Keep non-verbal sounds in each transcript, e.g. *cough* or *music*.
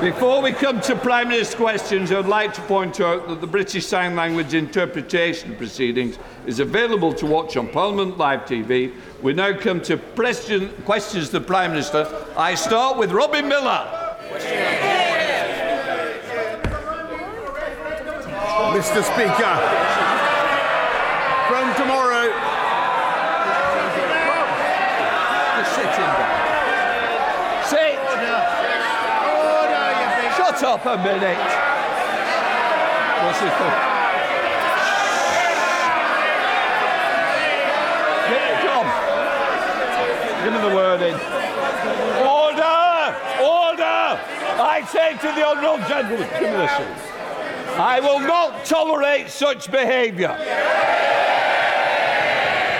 Before we come to Prime Minister's questions, I would like to point out that the British Sign Language interpretation proceedings is available to watch on Parliament Live TV. We now come to question, questions to the Prime Minister. I start with Robin Millar. Mr. Speaker, from tomorrow, Just sit in there. Sit. Shut up a minute. What's this for? Get-. Give me the word in. Order! Order! I say to the honourable gentleman, give me this. I will not tolerate such behaviour.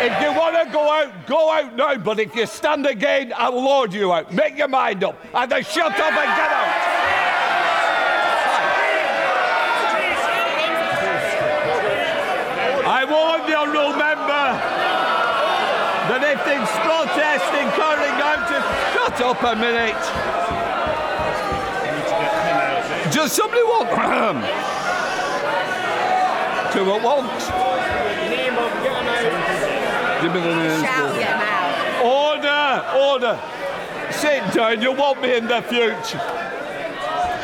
If you want to go out, go out now. But if you stand again, I will order you out. Make your mind up. Either shut up and get out. I warn the honourable member that if there's protesting carrying out, to shut up a minute. Does somebody want *clears throat* to at once? Give me the names. Shout, get out. Order! Order! Sit down, You'll want me in the future.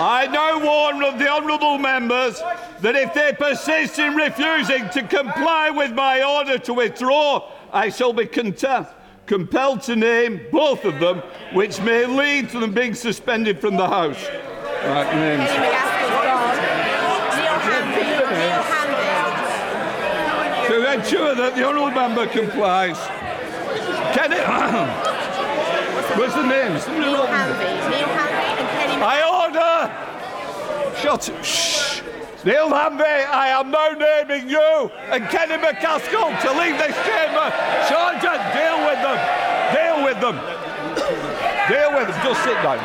I now warn of the honourable members that if they persist in refusing to comply with my order to withdraw, I shall be compelled to name both of them, which may lead to them being suspended from the House. Right, names. Kenny MacAskill's gone. Neil Hanvey. Neil Hanvey. To ensure that the honourable member complies. Can it? *coughs* What's the names? Neil. Hanvey. I order! Shut Shh! Neil Hanvey, I am now naming you and Kenny MacAskill to leave this chamber. Sergeant, deal with them. Deal with them. Deal with them. Just sit down.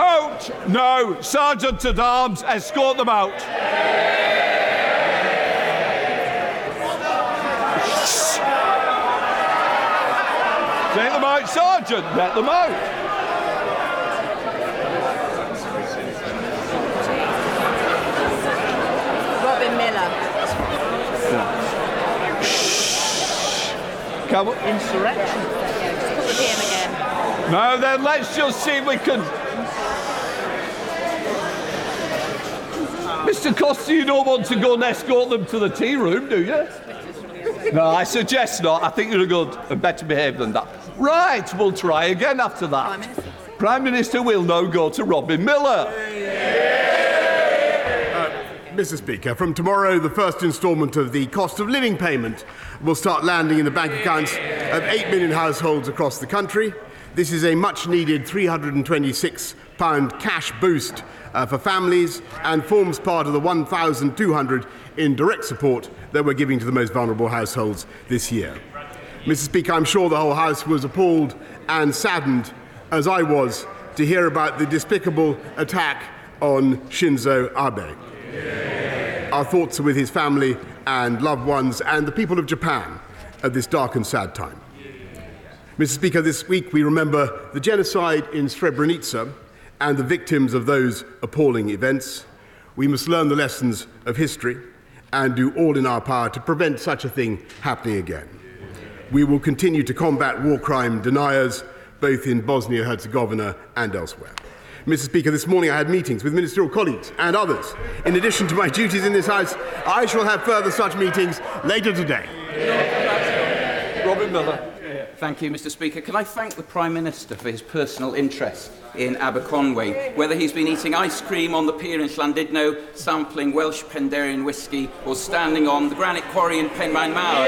Out! No, Sergeant at Arms, escort them out. Take them out, Sergeant. Let them out. Robin Millar. Come on. Insurrection. Put the PM again. No, then let's just see if we can. Mr. Costa, you don't want to go and escort them to the tea room, do you? No, I suggest not. I think you're good and better behaved than that. Right, we'll try again after that. Prime Minister. Prime Minister will now go to Robin Millar. Mr. Speaker, from tomorrow, the first instalment of the cost of living payment will start landing in the bank accounts of 8 million households across the country. This is a much needed £326 cash boost uh, for families and forms part of the 1,200 in direct support that we're giving to the most vulnerable households this year. Mr. Speaker, I'm sure the whole House was appalled and saddened, as I was, to hear about the despicable attack on Shinzo Abe. Our thoughts are with his family and loved ones and the people of Japan at this dark and sad time. Mr. Speaker, this week we remember the genocide in Srebrenica and the victims of those appalling events. We must learn the lessons of history and do all in our power to prevent such a thing happening again. We will continue to combat war crime deniers both in Bosnia Herzegovina and elsewhere. Mr. Speaker, this morning I had meetings with ministerial colleagues and others. In addition to my duties in this House, I shall have further such meetings later today. Robin Millar. Thank you, Mr. Speaker. Can I thank the Prime Minister for his personal interest in Aberconwy, whether he's been eating ice cream on the pier in Llandudno, sampling Welsh Penderyn whisky, or standing on the granite quarry in Penmaenmawr?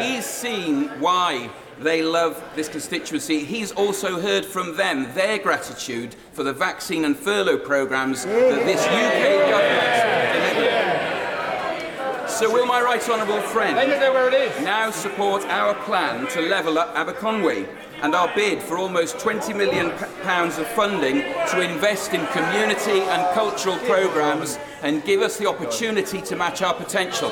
He's, he's seen why they love this constituency. He's also heard from them their gratitude for the vaccine and furlough programmes that this UK government delivered. So will my right honourable friend now support our plan to level up Aberconwy and our bid for almost 20 million pounds of funding to invest in community and cultural programmes and give us the opportunity to match our potential?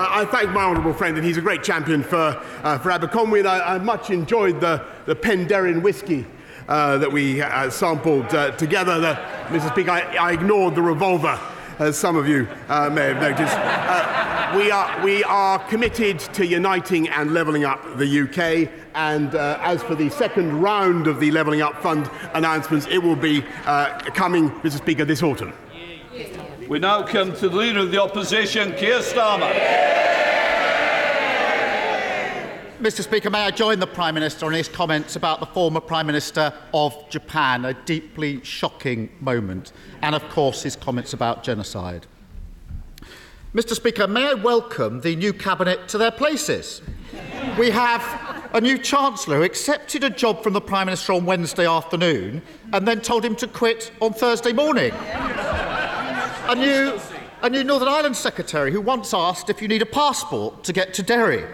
I thank my honourable friend, and he's a great champion for, uh, for Aberconwy, and I, I much enjoyed the, the Penderyn whiskey. Uh, that we uh, sampled uh, together. The, Mr. Speaker, I, I, ignored the revolver, as some of you uh, may have noticed. Uh, we, are, we are committed to uniting and levelling up the UK. And as for the second round of the Levelling Up Fund announcements, it will be coming, Mr. Speaker, this autumn. We now come to the Leader of the Opposition, Keir Starmer. Mr Speaker, may I join the Prime Minister on his comments about the former Prime Minister of Japan, a deeply shocking moment, and of course his comments about genocide. Mr Speaker, may I welcome the new Cabinet to their places? We have a new Chancellor who accepted a job from the Prime Minister on Wednesday afternoon and then told him to quit on Thursday morning a new, a new Northern Ireland secretary who once asked if you need a passport to get to Derry.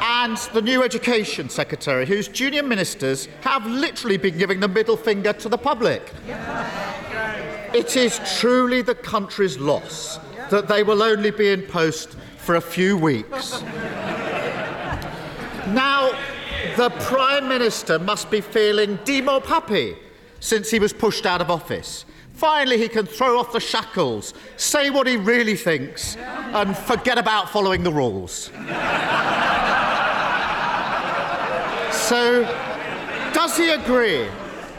and the new education secretary whose junior ministers have literally been giving the middle finger to the public. It is truly the country's loss that they will only be in post for a few weeks. now, the Prime Minister must be feeling demo puppy since he was pushed out of office. Finally, he can throw off the shackles, say what he really thinks, and forget about following the rules. so, does he agree?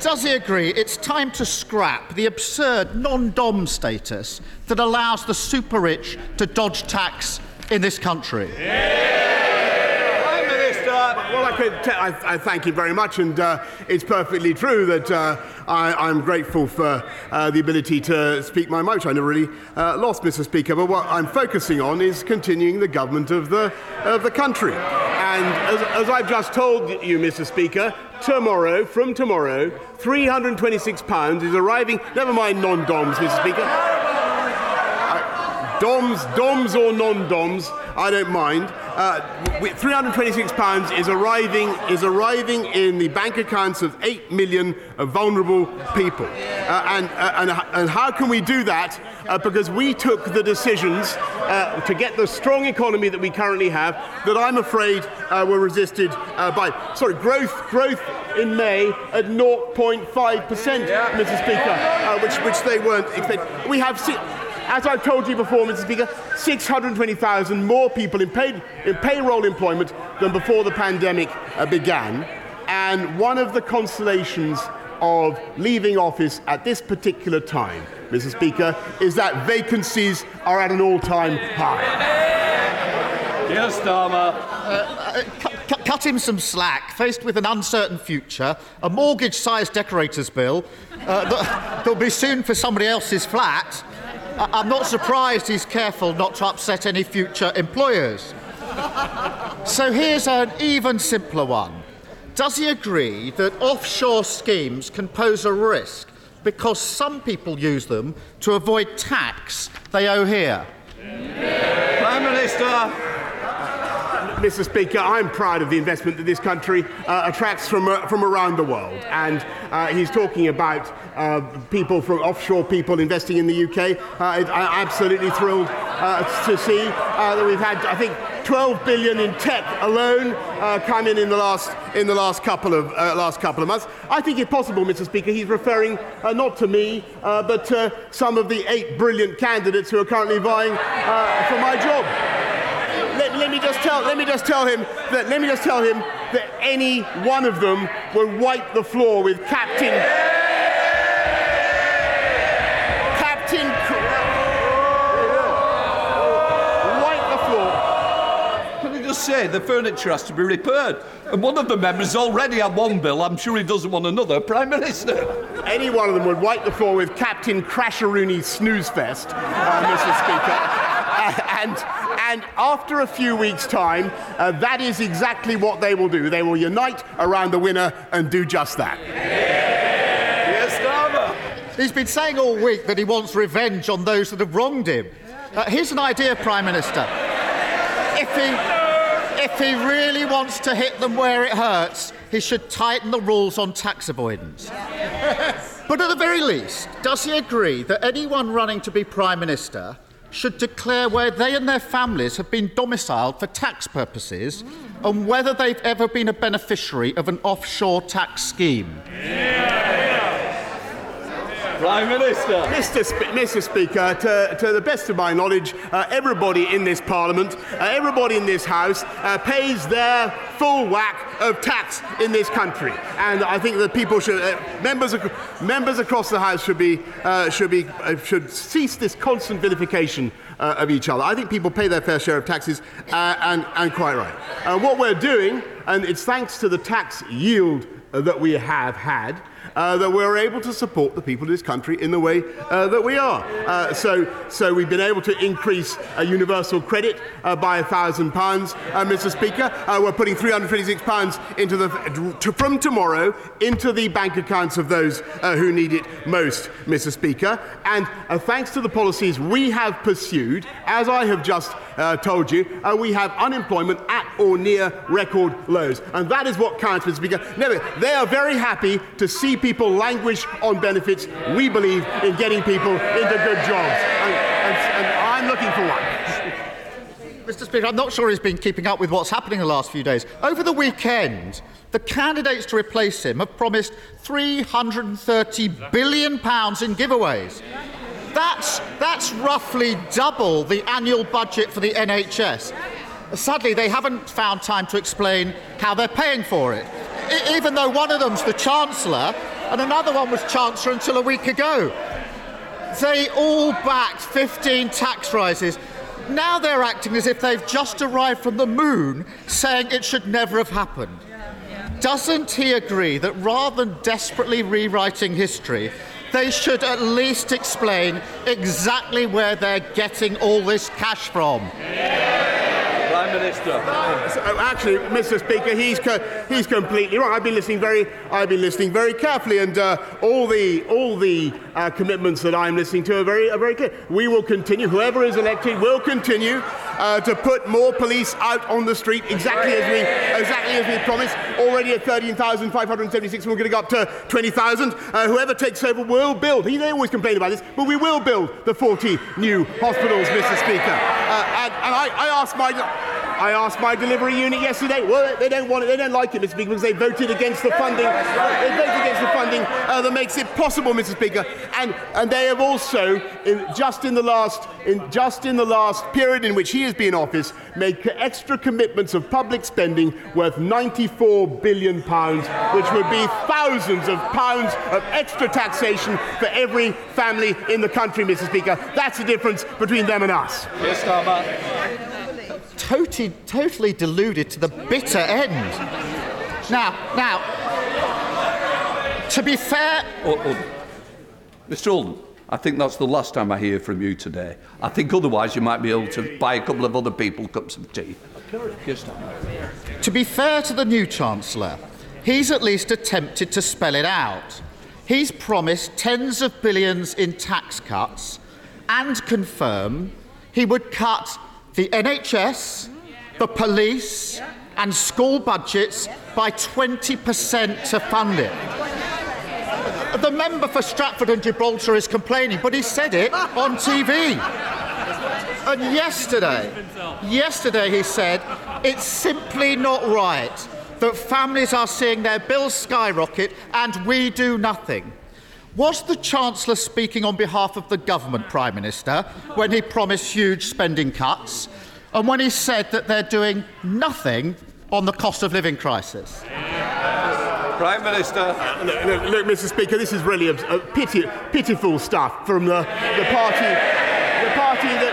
Does he agree it's time to scrap the absurd non dom status that allows the super rich to dodge tax in this country? Yeah. Well, I, could t- I, I thank you very much, and uh, it's perfectly true that uh, I, am grateful for uh, the ability to speak my mind, I never really uh, lost, Mr. Speaker. But what I'm focusing on is continuing the government of the, of the country. And as, as I've just told you, Mr. Speaker, tomorrow, from tomorrow, £326 is arriving, never mind non DOMs, Mr. Speaker. Uh, DOMs, DOMs or non DOMs, I don't mind. Uh, 326 pounds is arriving is arriving in the bank accounts of 8 million vulnerable people. Uh, and, uh, and, and how can we do that? Uh, because we took the decisions uh, to get the strong economy that we currently have that I'm afraid uh, were resisted by sorry growth growth in May at 0.5 percent. Mr. Speaker, which which they weren't expecting. We have. See, as I've told you before, Mr. Speaker, 620,000 more people in, paid, in payroll employment than before the pandemic uh, began. And one of the consolations of leaving office at this particular time, Mr. Speaker, is that vacancies are at an all time high. Yes, Starmer. Uh, uh, cut him some slack. Faced with an uncertain future, a mortgage sized decorator's bill uh, *laughs* that'll be soon for somebody else's flat, I'm not surprised he's careful not to upset any future employers. So here's an even simpler one. Does he agree that offshore schemes can pose a risk because some people use them to avoid tax they owe here? Prime Minister. Mr. Speaker, I'm proud of the investment that this country uh, attracts from, uh, from around the world. And uh, he's talking about uh, people from offshore people investing in the UK. Uh, I'm absolutely thrilled uh, to see that we've had, I think, 12 billion in tech alone uh, come in in the last in the last couple of uh, last couple of months. I think it's possible, Mr. Speaker. He's referring uh, not to me, but to some of the eight brilliant candidates who are currently vying for my job let, let, me just tell let me just tell him that let me just tell him that any one of them will wipe the floor with Captain Captain wipe the floor. Can I just say the furniture has to be repaired? And one of the members already had one bill. I'm sure he doesn't want another Prime Minister. Any one of them would wipe the floor with Captain Crasheroony Snoozefest, uh, Mr. Speaker. *laughs* And and after a few weeks' time, uh, that is exactly what they will do. They will unite around the winner and do just that. Yes, Starmer. He's been saying all week that he wants revenge on those that have wronged him. Uh, here's an idea, Prime Minister. If he, if he really wants to hit them where it hurts, he should tighten the rules on tax avoidance. But at the very least, does he agree that anyone running to be Prime Minister should declare where they and their families have been domiciled for tax purposes and whether they've ever been a beneficiary of an offshore tax scheme. Prime Minister. Mr. Sp- Mr. Speaker, to, to the best of my knowledge, uh, everybody in this Parliament, uh, everybody in this House uh, pays their full whack of tax in this country, and I think that people should, uh, members, ac- members across the House should be, uh, should be, uh, should cease this constant vilification of each other. I think people pay their fair share of taxes, and, and quite right. And what we're doing, and it's thanks to the tax yield that we have had uh, that we're able to support the people of this country in the way uh, that we are. Uh, so, so we've been able to increase uh, universal credit uh, by a thousand pounds, uh, Mr. Speaker. We're putting 326 pounds into the to, from tomorrow into the bank accounts of those who need it most, Mr. Speaker. And thanks to the policies we have pursued, as I have just uh, told you, uh, we have unemployment at or near record lows. And that is what counts, Mr. Speaker. Never, they are very happy to see people languish on benefits. We believe in getting people into good jobs. And, and, and I'm looking for one. *laughs* Mr. Speaker, I'm not sure he's been keeping up with what's happening the last few days. Over the weekend, the candidates to replace him have promised 330 billion pounds in giveaways. That's, that's roughly double the annual budget for the NHS. Sadly, they haven't found time to explain how they're paying for it, E- even though one of them's the Chancellor and another one was Chancellor until a week ago. They all backed 15 tax rises. Now they're acting as if they've just arrived from the moon, saying it should never have happened. Doesn't he agree that rather than desperately rewriting history, they should at least explain exactly where they're getting all this cash from? Prime Minister. So, uh, actually, Mr. Speaker, he's co- he's completely right. I've been listening very I've been listening very carefully, and uh, all the all the uh, commitments that I'm listening to are very are very clear. We will continue. Whoever is elected will continue uh, to put more police out on the street, exactly as we exactly as we promised. Already at 13,576, we're going to go up to 20,000. Uh, whoever takes over will build. He, they always complain about this, but we will build the 40 new hospitals, Mr. Speaker. Uh, and and I, I asked my I asked my delivery unit yesterday. Well, they don't want it. They don't like it, Mr. Speaker, because they voted against the funding. They voted against the funding uh, that makes it possible, Mr. Speaker. And and they have also, in, just in the last, in just in the last period in which he has been in office, made extra commitments of public spending worth 94 billion pounds, which would be thousands of pounds of extra taxation for every family in the country, Mr. Speaker. That's the difference between them and us. Yes. Totally, totally deluded to the bitter end. Now, now, to be fair, Oh, oh. Mr. Alden, I think that's the last time I hear from you today. I think otherwise you might be able to buy a couple of other people cups of tea. Yes, To be fair to the new Chancellor, he's at least attempted to spell it out. He's promised tens of billions in tax cuts and confirm he would cut the NHS, the police, and school budgets by 20% to fund it. The member for Stratford and Gibraltar is complaining, but he said it on TV. And yesterday, yesterday he said, it's simply not right that families are seeing their bills skyrocket and we do nothing. Was the Chancellor speaking on behalf of the government, Prime Minister, when he promised huge spending cuts and when he said that they're doing nothing on the cost of living crisis? Prime Minister. Uh, look, look, look, Mr. Speaker, this is really a, a pity, pitiful stuff from the, the party, the party that, that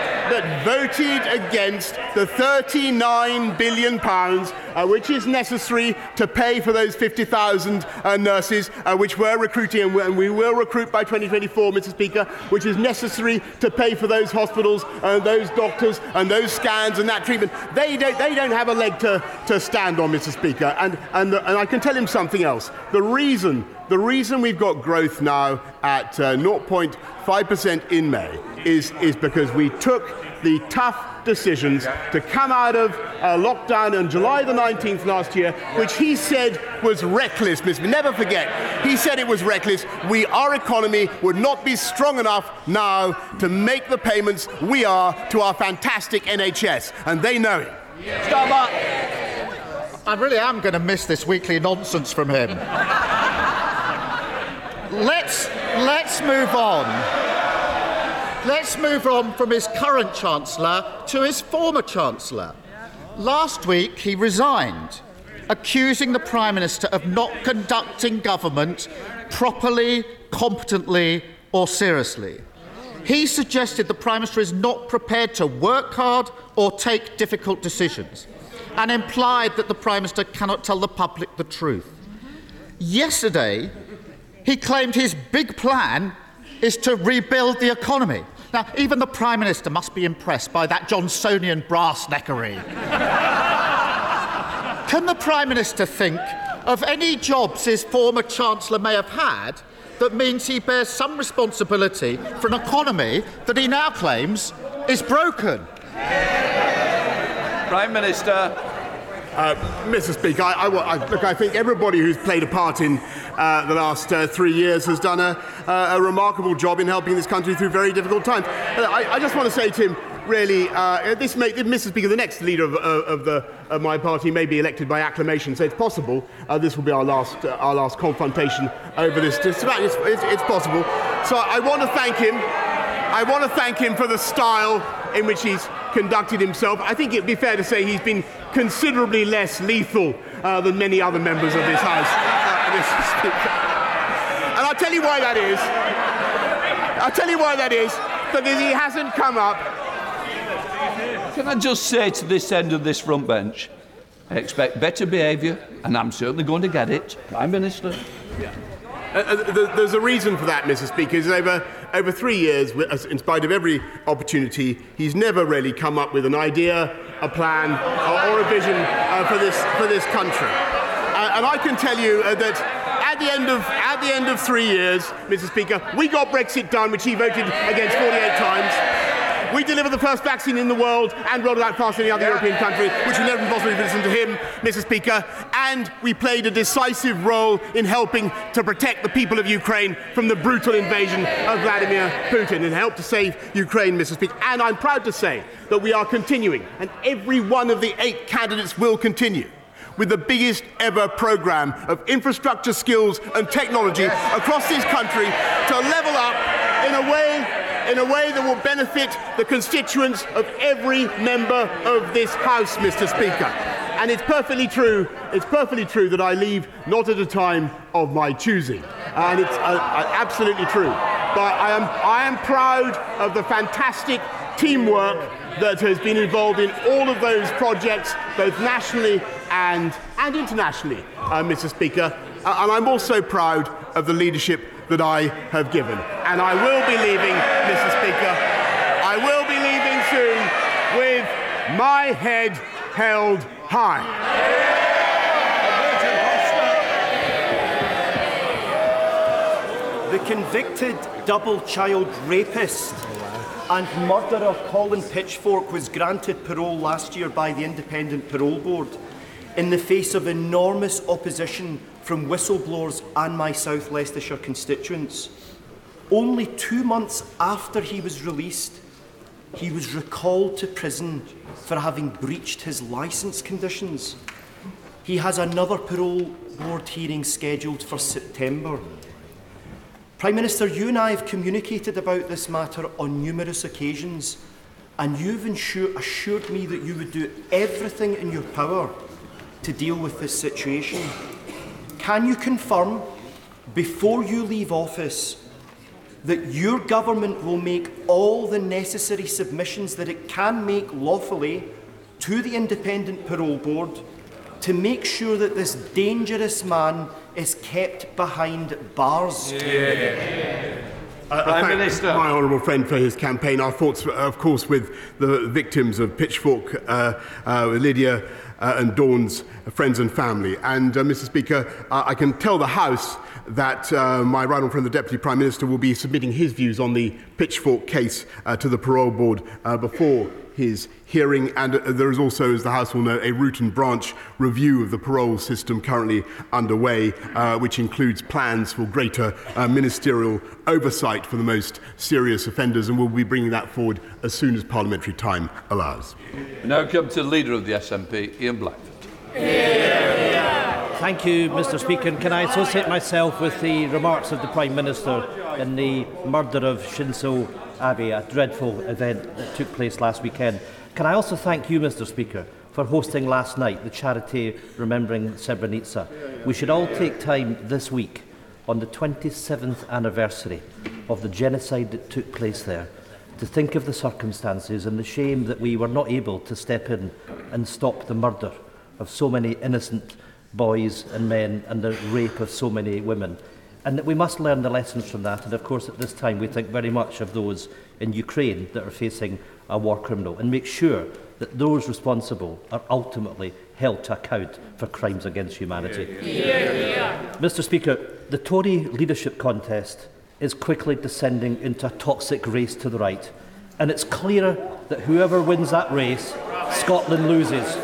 voted against the 39 billion pounds uh, which is necessary to pay for those 50,000 uh, nurses uh, which we're recruiting and we, and we will recruit by 2024, Mr. Speaker, which is necessary to pay for those hospitals and those doctors and those scans and that treatment. They don't, they don't have a leg to, to stand on, Mr. Speaker. And, and, the, and I can tell him something else. The reason the reason we've got growth now at uh, 0.5% in May is, is because we took the tough decisions to come out of uh, lockdown on July the 19th last year, which he said was reckless. Never forget, he said it was reckless. We, our economy would not be strong enough now to make the payments we are to our fantastic NHS, and they know it. Stop that. I really am going to miss this weekly nonsense from him. Let's let's move on. Let's move on from his current chancellor to his former chancellor. Last week he resigned, accusing the prime minister of not conducting government properly, competently, or seriously. He suggested the Prime Minister is not prepared to work hard or take difficult decisions, and implied that the Prime Minister cannot tell the public the truth. Yesterday, he claimed his big plan is to rebuild the economy. Now, even the Prime Minister must be impressed by that Johnsonian brass neckery. *laughs* Can the Prime Minister think of any jobs his former Chancellor may have had that means he bears some responsibility for an economy that he now claims is broken? Prime Minister. Uh, Mr. Speaker, I, I, I, look, I think everybody who's played a part in uh, the last uh, three years has done a, uh, a, remarkable job in helping this country through very difficult times. Uh, I, I, just want to say to him, really, uh, this may, Mr. Speaker, the next leader of, of, the, of my party may be elected by acclamation, so it's possible this will be our last, our last confrontation over this. It's, it's, it's possible. So I want to thank him. I want to thank him for the style in which he's conducted himself. I think it'd be fair to say he's been considerably less lethal uh, than many other members of this House. Uh, and I'll tell you why that is. I'll tell you why that is. Because he hasn't come up. Can I just say to this end of this front bench, I expect better behaviour, and I'm certainly going to get it. Prime Minister. Yeah. Uh, uh there's a reason for that, Mr. Speaker. Is over, over three years, in spite of every opportunity, he's never really come up with an idea, a plan, or, or a vision uh, for, this, for this country. Uh, and I can tell you uh, that at the end of at the end of three years, Mr. Speaker, we got Brexit done, which he voted against 48 times. We delivered the first vaccine in the world and rolled it out faster than any other yeah. European country, which would never possible possibly listen to him, Mr. Speaker. And we played a decisive role in helping to protect the people of Ukraine from the brutal invasion of Vladimir Putin and helped to save Ukraine, Mr. Speaker. And I'm proud to say that we are continuing, and every one of the eight candidates will continue with the biggest ever program of infrastructure skills and technology across this country to level up in a way in a way that will benefit the constituents of every member of this House, Mr. Speaker. And it's perfectly true, it's perfectly true that I leave not at a time of my choosing. And it's uh, uh, absolutely true. But I am, I am proud of the fantastic teamwork that has been involved in all of those projects, both nationally and, and internationally, uh, Mr. Speaker. Uh, and I'm also proud of the leadership that I have given. And I will be leaving, Mr. Speaker. I will be leaving soon with my head held high. The convicted double child rapist and murderer of Colin Pitchfork was granted parole last year by the Independent Parole Board in the face of enormous opposition from whistleblowers and my South Leicestershire constituents. Only two months after he was released, he was recalled to prison for having breached his licence conditions. He has another parole board hearing scheduled for September. Prime Minister, you and I have communicated about this matter on numerous occasions, and you've ensure, assured me that you would do everything in your power to deal with this situation. Can you confirm, before you leave office, that your government will make all the necessary submissions that it can make lawfully to the Independent Parole Board to make sure that this dangerous man is kept behind bars? Yeah. Uh, Prime Minister. My honourable friend for his campaign. Our thoughts, of course, with the victims of Pitchfork, uh, uh, Lydia uh, and Dawn's friends and family. And, uh, Mr. Speaker, uh, I can tell the House that uh, my right honourable friend, the Deputy Prime Minister, will be submitting his views on the Pitchfork case uh, to the Parole Board uh, before his hearing, and uh, there is also, as the House will know, a root and branch review of the parole system currently underway, uh, which includes plans for greater uh, ministerial oversight for the most serious offenders, and we'll be bringing that forward as soon as parliamentary time allows. We now come to the Leader of the SNP, Ian Blackford. Thank you, Mr Speaker. And can I associate myself with the remarks of the Prime Minister in the murder of Shinzo Abe, a dreadful event that took place last weekend? Can I also thank you, Mr Speaker, for hosting last night the charity Remembering Srebrenica. We should all take time this week on the 27th anniversary of the genocide that took place there to think of the circumstances and the shame that we were not able to step in and stop the murder of so many innocent boys and men and the rape of so many women. And that we must learn the lessons from that. And of course, at this time, we think very much of those in Ukraine that are facing a war criminal and make sure that those responsible are ultimately held to account for crimes against humanity. Yeah, yeah. Mr. Speaker, the Tory leadership contest is quickly descending into a toxic race to the right. And it's clear that whoever wins that race, Scotland loses.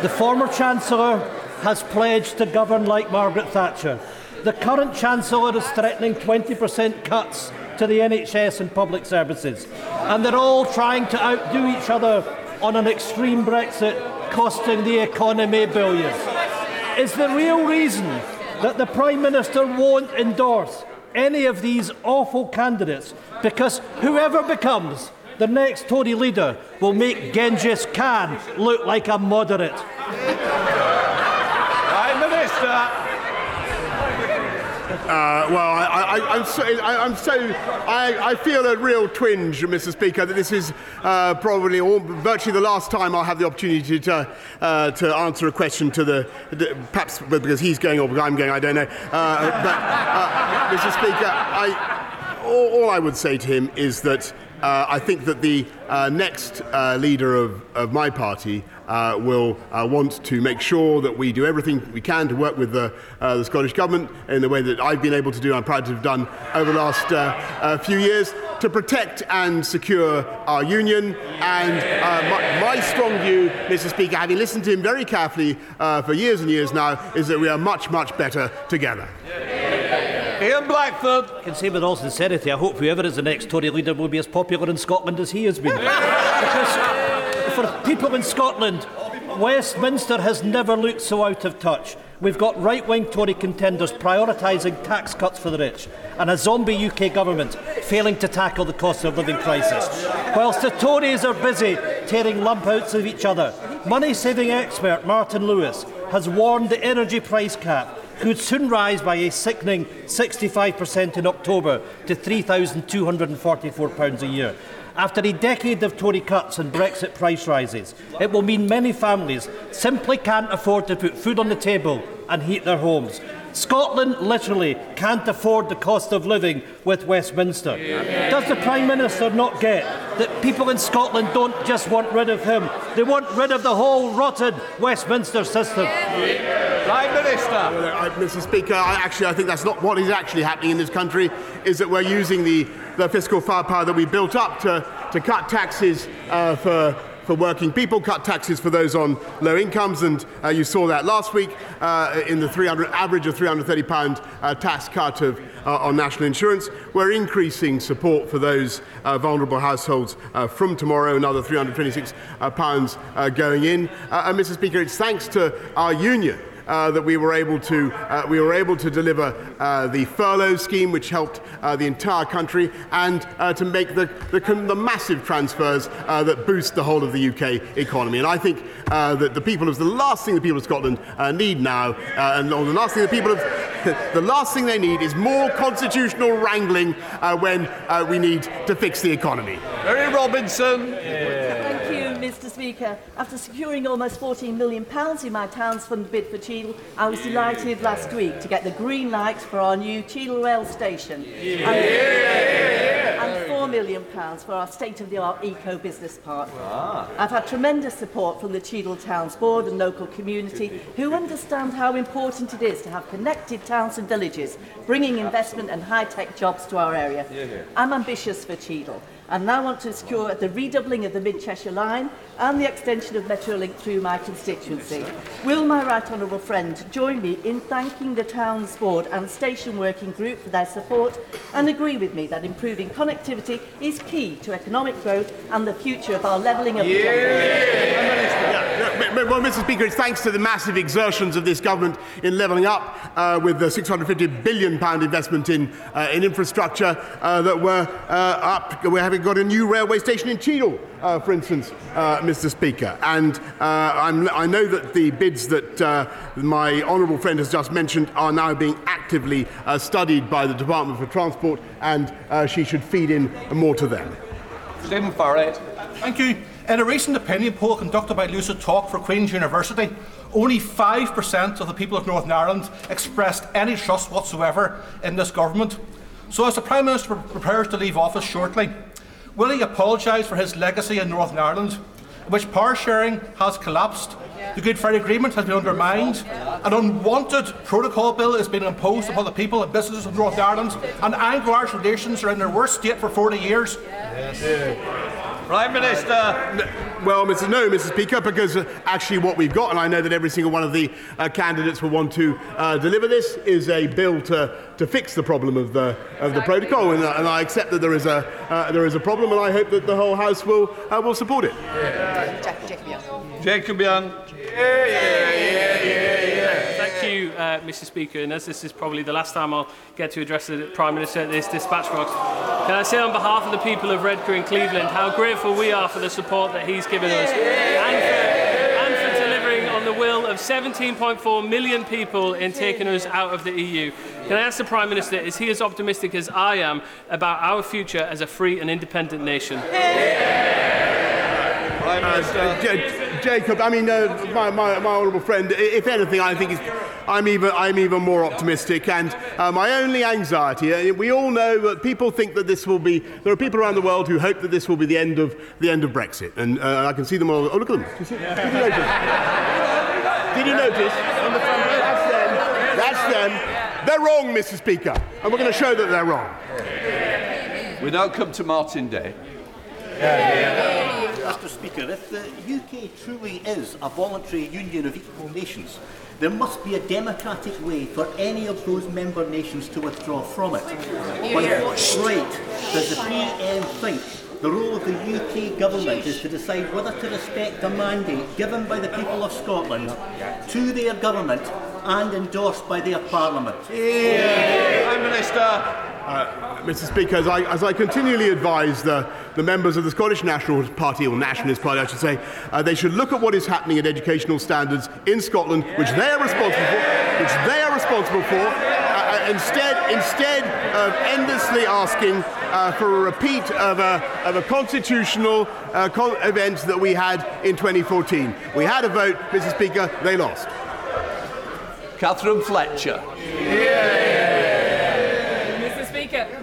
The former Chancellor has pledged to govern like Margaret Thatcher. The current Chancellor is threatening 20% cuts to the NHS and public services. And they're all trying to outdo each other on an extreme Brexit, costing the economy billions. Is the real reason that the Prime Minister won't endorse any of these awful candidates because whoever becomes the next Tory leader will make Genghis Khan look like a moderate. Prime Minister. Uh, well, I, I'm so, I, I'm so I, I feel a real twinge, Mr. Speaker, that this is uh, probably all, virtually the last time I'll have the opportunity to uh, to answer a question to the, the perhaps because he's going or I'm going, I don't know. Uh, but, uh, Mr. Speaker, I, all, all I would say to him is that uh, I think that the uh, next uh, leader of, of my party uh, will uh, want to make sure that we do everything we can to work with the, uh, the Scottish Government in the way that I've been able to do and I'm proud to have done over the last few years to protect and secure our union. And my, my strong view, Mr. Speaker, having listened to him very carefully for years and years now, is that we are much, much better together. Ian Blackford. I can say with all sincerity, I hope whoever is the next Tory leader will be as popular in Scotland as he has been. *laughs* because for people in Scotland, Westminster has never looked so out of touch. We've got right wing Tory contenders prioritising tax cuts for the rich and a zombie UK government failing to tackle the cost of living crisis. Whilst the Tories are busy tearing lump outs of each other, money saving expert Martin Lewis has warned the energy price cap who would soon rise by a sickening 65% in October to £3,244 a year. After a decade of Tory cuts and Brexit price rises, it will mean many families simply can't afford to put food on the table and heat their homes. Scotland literally can't afford the cost of living with Westminster. Does the Prime Minister not get that people in Scotland don't just want rid of him, they want rid of the whole rotten Westminster system? Prime Minister. Well, uh, Mr. Speaker, I, actually, I think that's not what is actually happening in this country. Is that we're using the, the fiscal firepower that we built up to, to cut taxes uh, for for working people, cut taxes for those on low incomes, and uh, you saw that last week uh, in the 300 average of 330 pound uh, tax cut of uh, on national insurance. We're increasing support for those uh, vulnerable households uh, from tomorrow, another 326 uh, pounds uh, going in. And Mr. Speaker, it's thanks to our union that we were able to uh, we were able to deliver uh, the furlough scheme, which helped uh, the entire country, and uh, to make the, the, the massive transfers uh, that boost the whole of the UK economy. And I think uh, that the people of the last thing the people of Scotland uh, need now, uh, and the last thing the people of *laughs* the last thing they need is more constitutional wrangling uh, when uh, we need to fix the economy. Mary Robinson. Thank you, Mr Speaker. After securing almost £14 million in my town's fund bid for Cheadle, I was delighted last week to get the green light for our new Cheadle rail station. Yeah. And, and £4 million for our state-of-the-art eco-business park. Ah. I've had tremendous support from the Cheadle Towns Board and local community who understand how important it is to have connected towns and villages, bringing investment and high-tech jobs to our area. I'm ambitious for Cheadle and now want to secure the redoubling of the Mid Cheshire Line and the extension of Metrolink through my constituency. Will my right honourable friend join me in thanking the Towns Board and Station Working Group for their support and agree with me that improving connectivity is key to economic growth and the future of our levelling up yeah. Well, Mr. Speaker, it's thanks to the massive exertions of this government in levelling up uh, with the 650 billion pound investment in uh, in infrastructure uh, that we're uh, up. We're having got a new railway station in Cheadle, uh, for instance, uh, Mr. Speaker. And uh, I'm, I know that the bids that uh, my honourable friend has just mentioned are now being actively uh, studied by the Department for Transport, and uh, she should feed in more to them. Stephen Farry. Thank you. In a recent opinion poll conducted by Lucid Talk for Queen's University, only 5% of the people of Northern Ireland expressed any trust whatsoever in this government. So, as the Prime Minister prepares to leave office shortly, will he apologise for his legacy in Northern Ireland, in which power sharing has collapsed, the Good Friday Agreement has been undermined, an unwanted protocol bill is being imposed upon the people and businesses of Northern Ireland, and Anglo-Irish relations are in their worst state for 40 years? Prime Minister. Well, Mr. No, Mr. Speaker, because uh, actually what we've got, and I know that every single one of the uh, candidates will want to uh, deliver this, is a bill to, to fix the problem of the of the protocol, and, uh, and I accept that there is a uh, there is a problem, and I hope that the whole House will uh, will support it. Yeah. Jacob Young. Thank you, uh, Mr. Speaker. And as this is probably the last time I'll get to address the Prime Minister at this dispatch box, can I say on behalf of the people of Redcar and Cleveland how grateful we are for the support that he's given us and for, and for delivering on the will of 17.4 million people in taking us out of the EU. Can I ask the Prime Minister, is he as optimistic as I am about our future as a free and independent nation? Uh, J- Jacob, I mean, uh, my, my, my honourable friend, if anything, I think I'm even, I'm even more optimistic. And uh, my only anxiety, uh, we all know that people think that this will be, there are people around the world who hope that this will be the end of, the end of Brexit. And uh, I can see them all. Oh, look at them. Did you, see- did you notice? Did you notice? On the front row? That's them. That's them. They're wrong, Mr. Speaker. And we're going to show that they're wrong. We now come to Martyn Day. Mr Speaker, if the UK truly is a voluntary union of equal nations, there must be a democratic way for any of those member nations to withdraw from it. By what right does the PM think the role of the UK government is to decide whether to respect a mandate given by the people of Scotland to their government and endorsed by their parliament? Prime Minister. Uh, Mr. Speaker, as I, as I continually advise the, the members of the Scottish National Party, or Nationalist Party, I should say, uh, they should look at what is happening at educational standards in Scotland, which they are responsible for, which they are responsible for, uh, uh, instead, instead of endlessly asking uh, for a repeat of a, of a constitutional uh, con- event that we had in 2014. We had a vote, Mr. Speaker, they lost. Katherine Fletcher. Mr.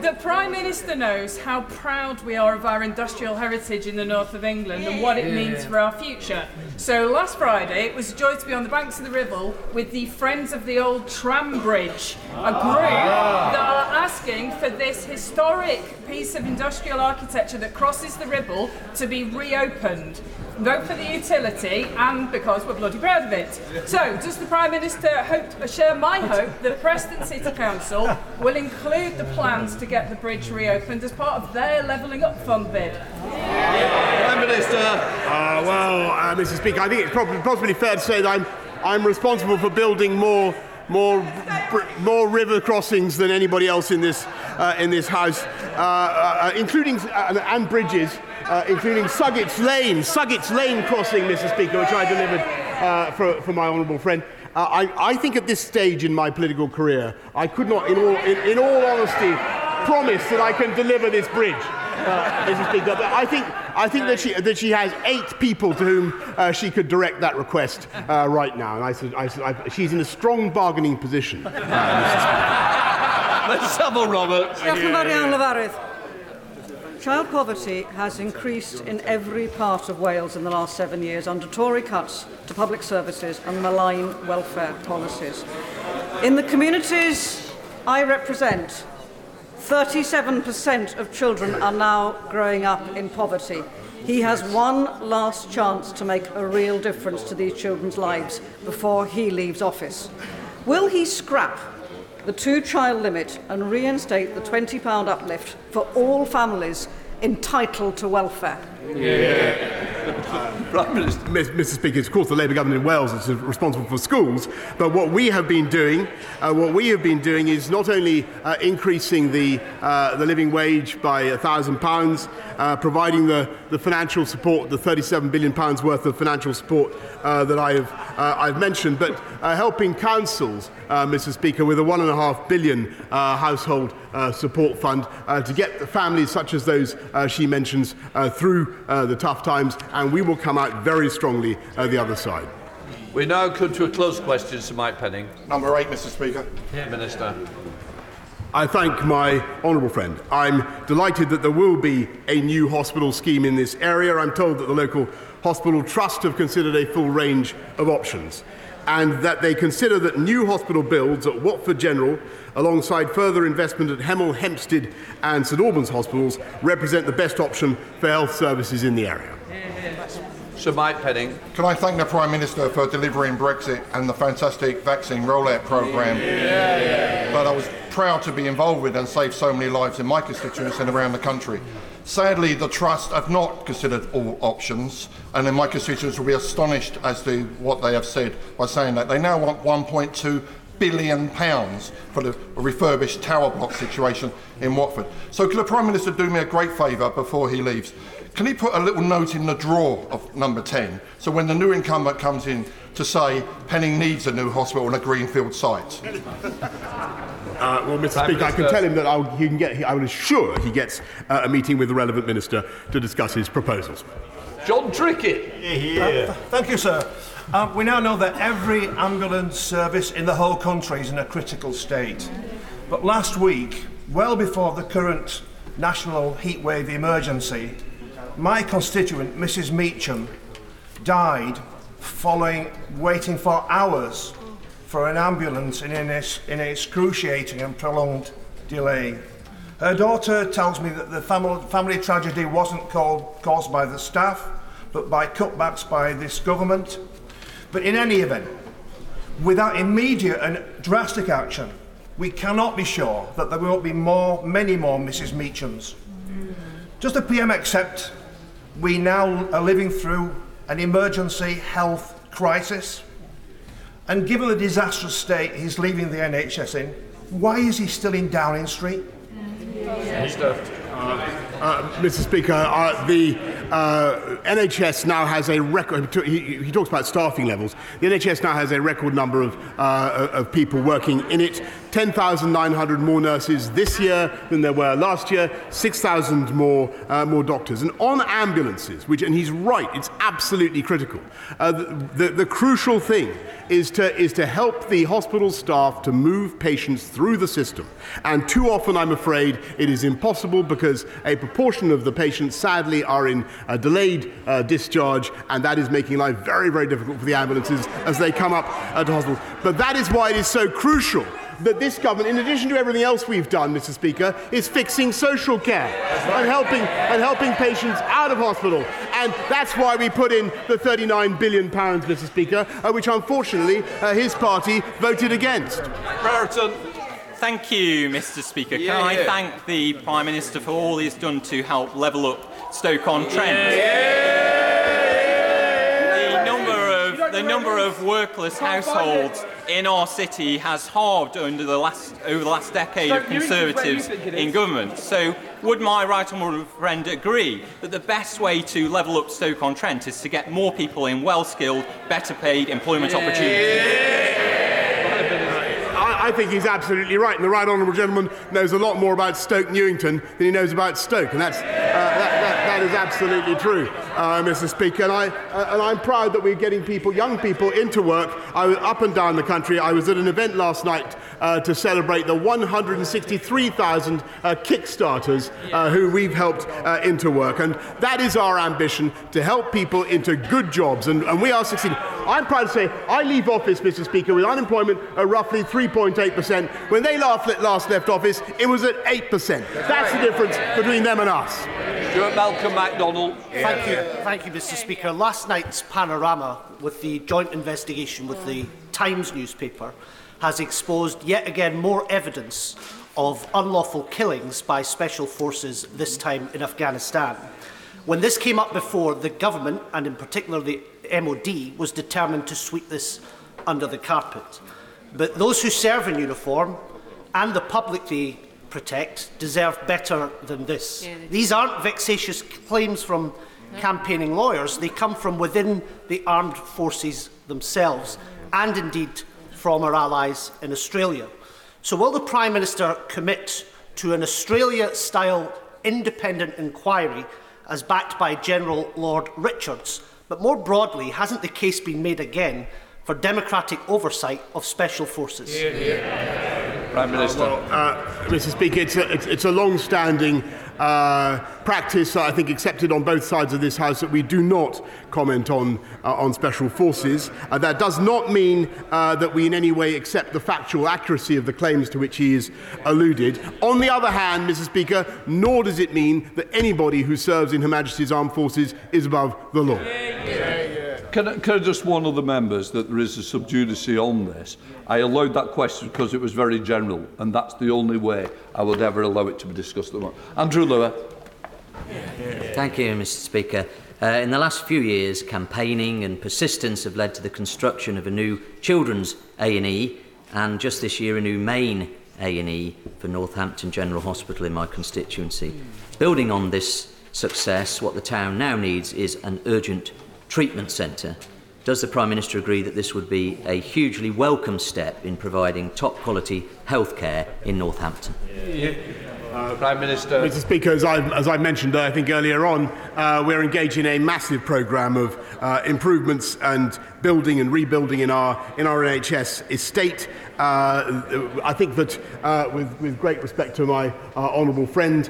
The Prime Minister knows how proud we are of our industrial heritage in the north of England and what it means for our future. So last Friday, it was a joy to be on the banks of the Ribble with the Friends of the Old Tram Bridge, a group ah. that are asking for this historic piece of industrial architecture that crosses the Ribble to be reopened. Vote for the utility and because we're bloody proud of it. So, does the Prime Minister hope, share my hope that Preston City Council will include the plans to get the bridge reopened as part of their Levelling Up Fund bid? Prime Minister. Uh, well, uh, Mr. Speaker, I think it's probably, possibly fair to say that I'm, I'm responsible for building more, more, br- more river crossings than anybody else in this, uh, in this House, uh, uh, including uh, and bridges, uh, including Suggett's Lane, Suggett's Lane crossing, Mr. Speaker, which I delivered uh, for, for my honourable friend. Uh, I, I think at this stage in my political career, I could not, in all, in, in all honesty, promise that I can deliver this bridge. Uh, Mrs. Speaker, but I think I think that she that she has eight people to whom uh, she could direct that request uh, right now, and I, said- I, said- I, she's in a strong bargaining position. *laughs* Liz Saville Roberts. Diolch yn fawr iawn, Llefarydd. Child poverty has increased in every part of Wales in the last seven years under Tory cuts to public services and malign welfare policies. In the communities I represent, 37% of children are now growing up in poverty. He has one last chance to make a real difference to these children's lives before he leaves office. Will he scrap the two child limit and reinstate the £20 uplift for all families entitled to welfare? Prime Minister. Mr. Speaker, of course the Labour government in Wales is responsible for schools, but what we have been doing, uh, what we have been doing is not only uh, increasing the uh, the living wage by thousand pounds, uh, providing the, the financial support, the 37 billion pounds worth of financial support uh, that I have uh, I've mentioned, but helping councils, Mr. Speaker, with a one and a half billion household support fund to get families such as those she mentions uh, through uh, the tough times, and we will come out very strongly uh, the other side. We now come to a close question to Mike Penning. Number eight, Mr. Speaker. Minister. I thank my honourable friend. I'm delighted that there will be a new hospital scheme in this area. I'm told that the local hospital trust have considered a full range of options and that they consider that new hospital builds at Watford General, alongside further investment at Hemel Hempstead and St Albans hospitals, represent the best option for health services in the area. Sir Mike Penning. Can I thank the Prime Minister for delivering Brexit and the fantastic vaccine rollout programme that I was proud to be involved with and saved so many lives in my constituency and around the country. Sadly, the Trust have not considered all options, and in my constituents will be astonished as to what they have said by saying that they now want 1.2 billion pounds for the refurbished tower block situation in Watford. So could the Prime Minister do me a great favour before he leaves? Can he put a little note in the drawer of number 10 so when the new incumbent comes in to say Penning needs a new hospital on a greenfield site? Uh, well, Mr. Speaker, I can tell him that I'll, he can get, I will assure he gets uh, a meeting with the relevant minister to discuss his proposals. Jon Trickett. Uh, thank you, sir. Uh, we now know that every ambulance service in the whole country is in a critical state. But last week, well before the current national heatwave emergency, my constituent, Mrs. Meacham, died following waiting for hours for an ambulance in an, in excruciating and prolonged delay. Her daughter tells me that the family, family tragedy wasn't called, caused by the staff, but by cutbacks by this government. But in any event, without immediate and drastic action, we cannot be sure that there won't be more, many more Mrs. Meachams. Does the PM accept we now are living through an emergency health crisis? And given the disastrous state he's leaving the NHS in, why is he still in Downing Street? Uh, Mr. Speaker, uh, the uh, NHS now has a record. He, he talks about staffing levels. The NHS now has a record number of, uh, of people working in it. 10,900 more nurses this year than there were last year. 6,000 more uh, more doctors. And on ambulances, which and he's right, it's absolutely critical. Uh, the, the, the crucial thing is to is to help the hospital staff to move patients through the system. And too often, I'm afraid, it is impossible because a proportion of the patients, sadly, are in a delayed uh, discharge, and that is making life very, very difficult for the ambulances as they come up uh, to hospital. But that is why it is so crucial that this government, in addition to everything else we've done, Mr. Speaker, is fixing social care and helping and helping patients out of hospital. And that's why we put in the 39 billion pounds, Mr. Speaker, uh, which unfortunately uh, his party voted against. Brereton. Thank you, Mr. Speaker. Can I yeah. thank the Prime Minister for all he's done to help level up Stoke-on-Trent? The number of the number of workless households in our city has halved under the last over the last decade of Stoke Newington's where you Conservatives in government. So, would my right honourable friend agree that the best way to level up Stoke-on-Trent is to get more people in well-skilled, better-paid employment opportunities? I, I think he's absolutely right, and the right honourable gentleman knows a lot more about Stoke Newington than he knows about Stoke, and that's, uh, that, that, that is absolutely true, uh, Mr. Speaker. And, I, uh, and I'm proud that we're getting people, young people, into work. I up and down the country. I was at an event last night uh, to celebrate the 163,000 uh, Kickstarters uh, who we've helped uh, into work. And that is our ambition to help people into good jobs. And, and we are succeeding. I'm proud to say I leave office, Mr. Speaker, with unemployment at roughly 3.8%. When they last left office, it was at 8%. That's the difference between them and us. Stewart Malcolm McDonald. Thank you, thank you, Mr. Speaker. Last night's panorama with the joint investigation with the Times newspaper has exposed yet again more evidence of unlawful killings by special forces, this time in Afghanistan. When this came up before, the government, and in particular the MOD, was determined to sweep this under the carpet. But those who serve in uniform and the public they protect deserve better than this. Yeah, These aren't vexatious claims from no. campaigning lawyers. They come from within the armed forces themselves and indeed from our allies in Australia. So will the Prime Minister commit to an Australia-style independent inquiry as backed by General Lord Richards? But more broadly, hasn't the case been made again for democratic oversight of special forces? Yeah, yeah. Prime Minister. Uh, well, uh, Mr. Speaker, it's a, it's, it's a long standing uh, practice, I think, accepted on both sides of this House that we do not comment on, uh, on special forces. Uh, that does not mean uh, that we in any way accept the factual accuracy of the claims to which he is alluded. On the other hand, Mr. Speaker, nor does it mean that anybody who serves in Her Majesty's Armed Forces is above the law. Can I, can I just warn other members that there is a sub judice on this? I allowed that question because it was very general, and that's the only way I would ever allow it to be discussed. At the moment. Andrew Lewer. Thank you, Mr Speaker. Uh, in the last few years, campaigning and persistence have led to the construction of a new children's A&E and just this year a new main A&E for Northampton General Hospital in my constituency. Building on this success, what the town now needs is an urgent treatment centre. Does the Prime Minister agree that this would be a hugely welcome step in providing top quality healthcare in Northampton? Yeah. Uh, Prime Minister. Mr. Speaker, as I, as I mentioned, uh, I think earlier on, uh, we're engaged in a massive programme of uh, improvements and building and rebuilding in our in our NHS estate. Uh, I think that, with, with great respect to my honourable friend,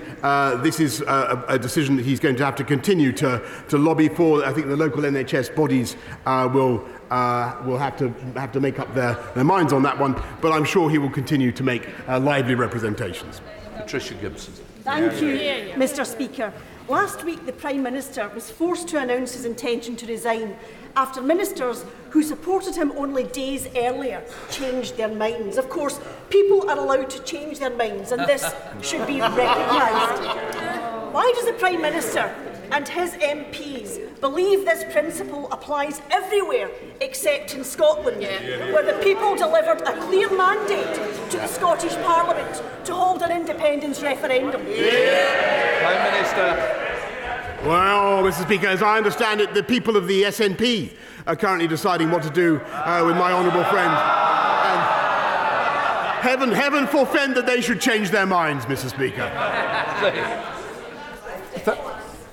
this is a, a decision that he's going to have to continue to, to lobby for. I think the local NHS bodies will uh, will have to have to make up their, their minds on that one. But I'm sure he will continue to make lively representations. Patricia Gibson. Thank you, Mr Speaker. Last week, the Prime Minister was forced to announce his intention to resign after ministers who supported him only days earlier changed their minds. Of course, people are allowed to change their minds, and this *laughs* should be recognised. Why does the Prime Minister and his MPs believe this principle applies everywhere except in Scotland, yeah. where the people delivered a clear mandate to the Scottish Parliament to hold an independence referendum. Yeah. Prime Minister. Well, Mr. Speaker, as I understand it, the people of the SNP are currently deciding what to do uh, with my honourable friend. And heaven, heaven forfend that they should change their minds, Mr. Speaker. *laughs*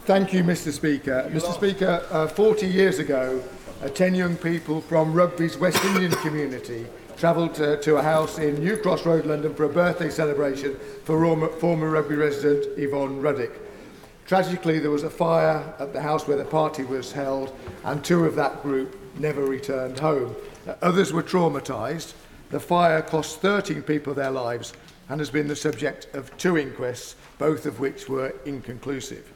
Thank you, Mr. Speaker. Mr. Speaker, uh, 40 years ago, uh, 10 young people from Rugby's West Indian community travelled to, to, a house in New Cross Road, London, for a birthday celebration for former, Rugby resident Yvonne Ruddock. Tragically, there was a fire at the house where the party was held, and two of that group never returned home. Uh, others were traumatised. The fire cost 13 people their lives and has been the subject of two inquests, both of which were inconclusive.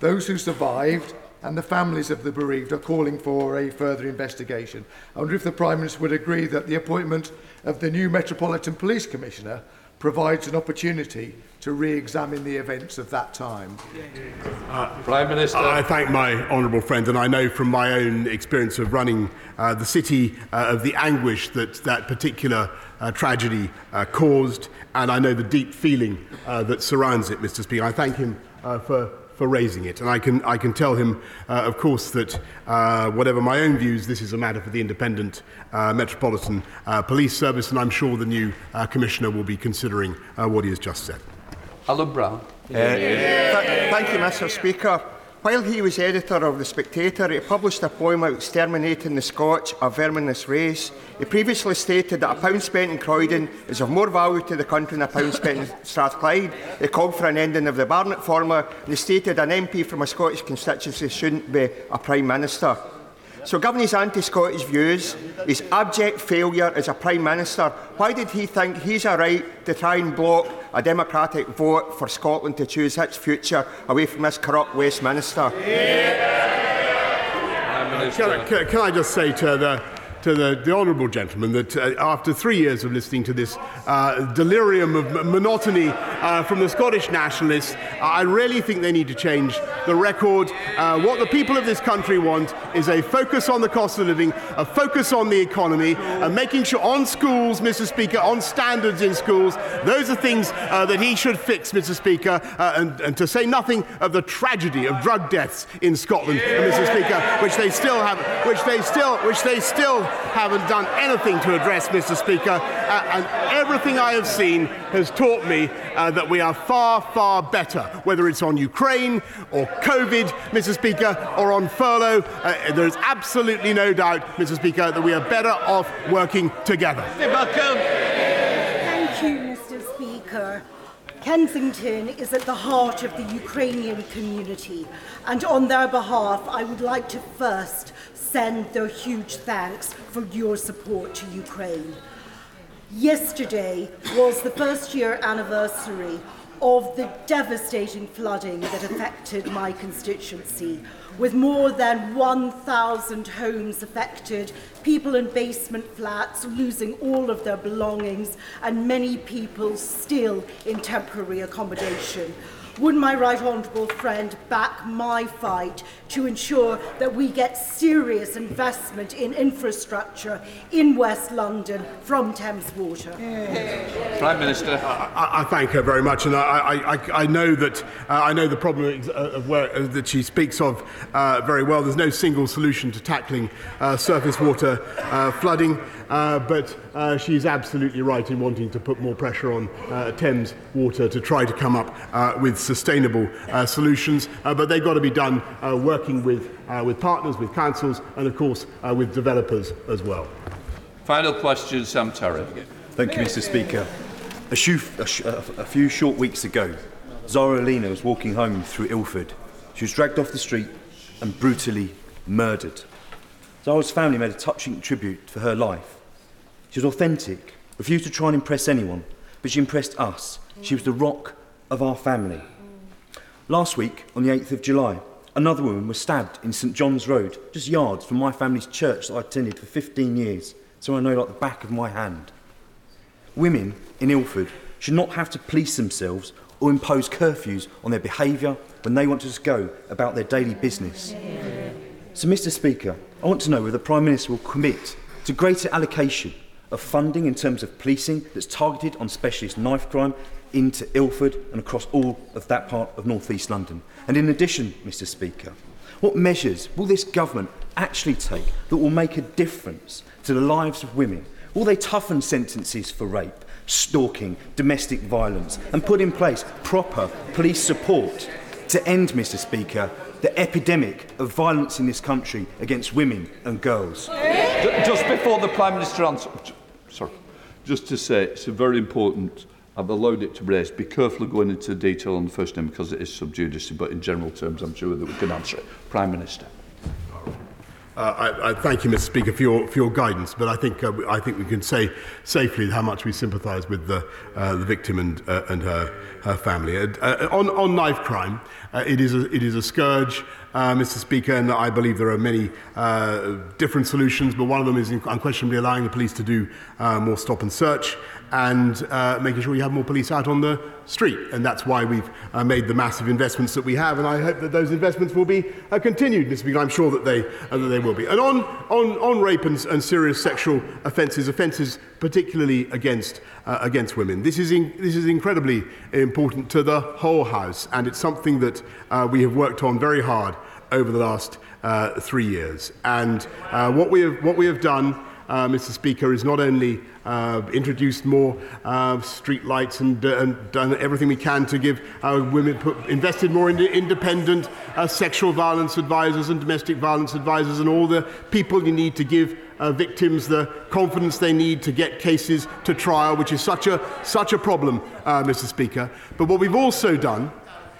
Those who survived and the families of the bereaved are calling for a further investigation. I wonder if the Prime Minister would agree that the appointment of the new Metropolitan Police Commissioner provides an opportunity to re-examine the events of that time. Uh, Prime Minister. I thank my honourable friend, and I know from my own experience of running uh, the city uh, of the anguish that that particular uh, tragedy uh, caused, and I know the deep feeling uh, that surrounds it, Mr. Speaker. I thank him uh, for for raising it. And I can, I can tell him, uh, of course, that uh, whatever my own views, this is a matter for the Independent uh, Metropolitan uh, Police Service, and I'm sure the new uh, Commissioner will be considering uh, what he has just said. Alan Brown. Uh, th- thank you, Mr. Speaker. While he was editor of The Spectator, he published a poem about exterminating the Scotch, a verminous race. He previously stated that a pound spent in Croydon is of more value to the country than a pound spent in *laughs* Strathclyde. He called for an ending of the Barnett formula, and he stated an MP from a Scottish constituency shouldn't be a Prime Minister. So, given his anti Scottish views, his abject failure as a Prime Minister, why did he think he's a right to try and block a democratic vote for Scotland to choose its future away from this corrupt Westminster? Can I, can, can I just say to the to the, the honourable gentleman that uh, after three years of listening to this uh, delirium of monotony uh, from the Scottish nationalists, I really think they need to change the record. Uh, what the people of this country want is a focus on the cost of living, a focus on the economy, and making sure on schools, Mr. Speaker, on standards in schools. Those are things uh, that he should fix, Mr. Speaker, and, and to say nothing of the tragedy of drug deaths in Scotland, Mr. Speaker, which they still have, which they still, which they still haven't done anything to address, Mr. Speaker. Uh, and everything I have seen has taught me uh, that we are far, far better, whether it's on Ukraine or COVID, Mr. Speaker, or on furlough. Uh, there is absolutely no doubt, Mr. Speaker, that we are better off working together. Thank you, Mr. Speaker. Kensington is at the heart of the Ukrainian community, and on their behalf, I would like to first send their huge thanks for your support to Ukraine. Yesterday was the first year anniversary of the devastating flooding that affected my constituency, with more than 1,000 homes affected, people in basement flats losing all of their belongings, and many people still in temporary accommodation would my right honourable friend back my fight to ensure that we get serious investment in infrastructure in West London from Thames Water? Yeah. Prime Minister. I, I thank her very much, and I, I, I know that uh, I know the problem uh, of where, uh, that she speaks of uh, very well. There's no single solution to tackling uh, surface water uh, flooding, but uh, she's absolutely right in wanting to put more pressure on uh, Thames Water to try to come up uh, with sustainable uh, solutions. Uh, but they've got to be done uh, working with uh, with partners, with councils, and of course uh, with developers as well. Final question, Sam Tarry. Thank you, Mr. Speaker. A, few, a, sh- a a few short weeks ago, Zara Aleena was walking home through Ilford. She was dragged off the street and brutally murdered. Zara's family made a touching tribute for her life. She was authentic, refused to try and impress anyone, but she impressed us. She was the rock of our family. Last week, on the 8th of July, another woman was stabbed in St John's Road, just yards from my family's church that I attended for 15 years, so I know like the back of my hand. Women in Ilford should not have to police themselves or impose curfews on their behaviour when they want to just go about their daily business. So, Mr. Speaker, I want to know whether the Prime Minister will commit to greater allocation of funding in terms of policing that's targeted on specialist knife crime into Ilford and across all of that part of North East London. And in addition, Mr. Speaker, what measures will this government actually take that will make a difference to the lives of women? Will they toughen sentences for rape, stalking, domestic violence, and put in place proper police support to end, Mr. Speaker, the epidemic of violence in this country against women and girls? Just before the Prime Minister answers, Sorry. Just to say, it's a very important. I've allowed it to raise. Be careful going into detail on the first name because it is sub judice, but in general terms, I'm sure that we can answer it. Prime Minister. Uh, I, I thank you, Mr. Speaker, for your, for your guidance, but I think, uh, I think we can say safely how much we sympathise with the, uh, the victim and, uh, and her, her family. Uh, uh, on, on knife crime, uh, it, is a, it is a scourge. Uh, Mr. Speaker, and I believe there are many uh, different solutions, but one of them is unquestionably allowing the police to do uh, more stop and search and uh, making sure we have more police out on the street. And that's why we've uh, made the massive investments that we have, and I hope that those investments will be uh, continued, Mr. Speaker. I'm sure that they, that they will be. And on, on, on rape and, and serious sexual offences, offences particularly against, against women, this is, in, this is incredibly important to the whole House, and it's something that we have worked on very hard over the last uh, three years. And uh, what, we have, what we have done uh, Mr. Speaker, is not only uh, introduced more uh, street lights and, uh, and done everything we can to give women, put, invested more in independent sexual violence advisors and domestic violence advisors and all the people you need to give uh, victims the confidence they need to get cases to trial, which is such a, such a problem, uh, Mr. Speaker. But what we've also done,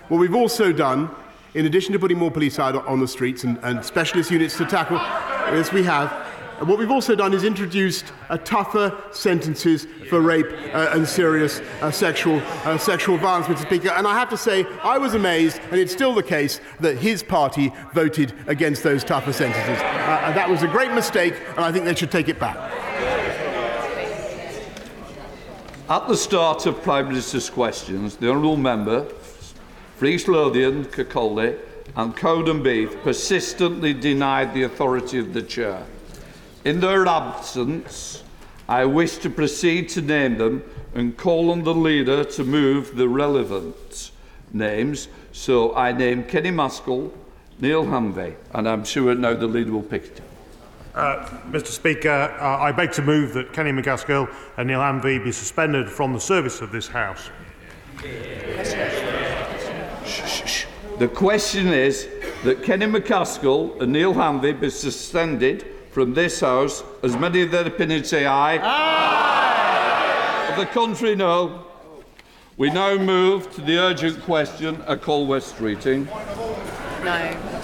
what we've also done, in addition to putting more police out on the streets and, and specialist units to tackle, as we have, what we've also done is introduced uh, tougher sentences for rape uh, and serious uh, sexual, uh, sexual violence, Mr. Speaker. And I have to say, I was amazed, and it's still the case, that his party voted against those tougher sentences. Uh, and that was a great mistake, and I think they should take it back. At the start of Prime Minister's questions, the Honourable Member, Free Lothian, Cacolli, and Cowdenbeath persistently denied the authority of the Chair. In their absence, I wish to proceed to name them and call on the leader to move the relevant names. So I name Kenny Maskell, Neil Hanvey, and I'm sure now the leader will pick it up. Uh, Mr Speaker, uh, I beg to move that Kenny McGaskill and Neil Hanvey be suspended from the service of this House. Yeah. The question is that Kenny MacAskill and Neil Hanvey be suspended from this House, as many of their opinions say aye. Aye! Of the country, no. We now move to the urgent question at call Wes Streeting. Eh? No, taking voice.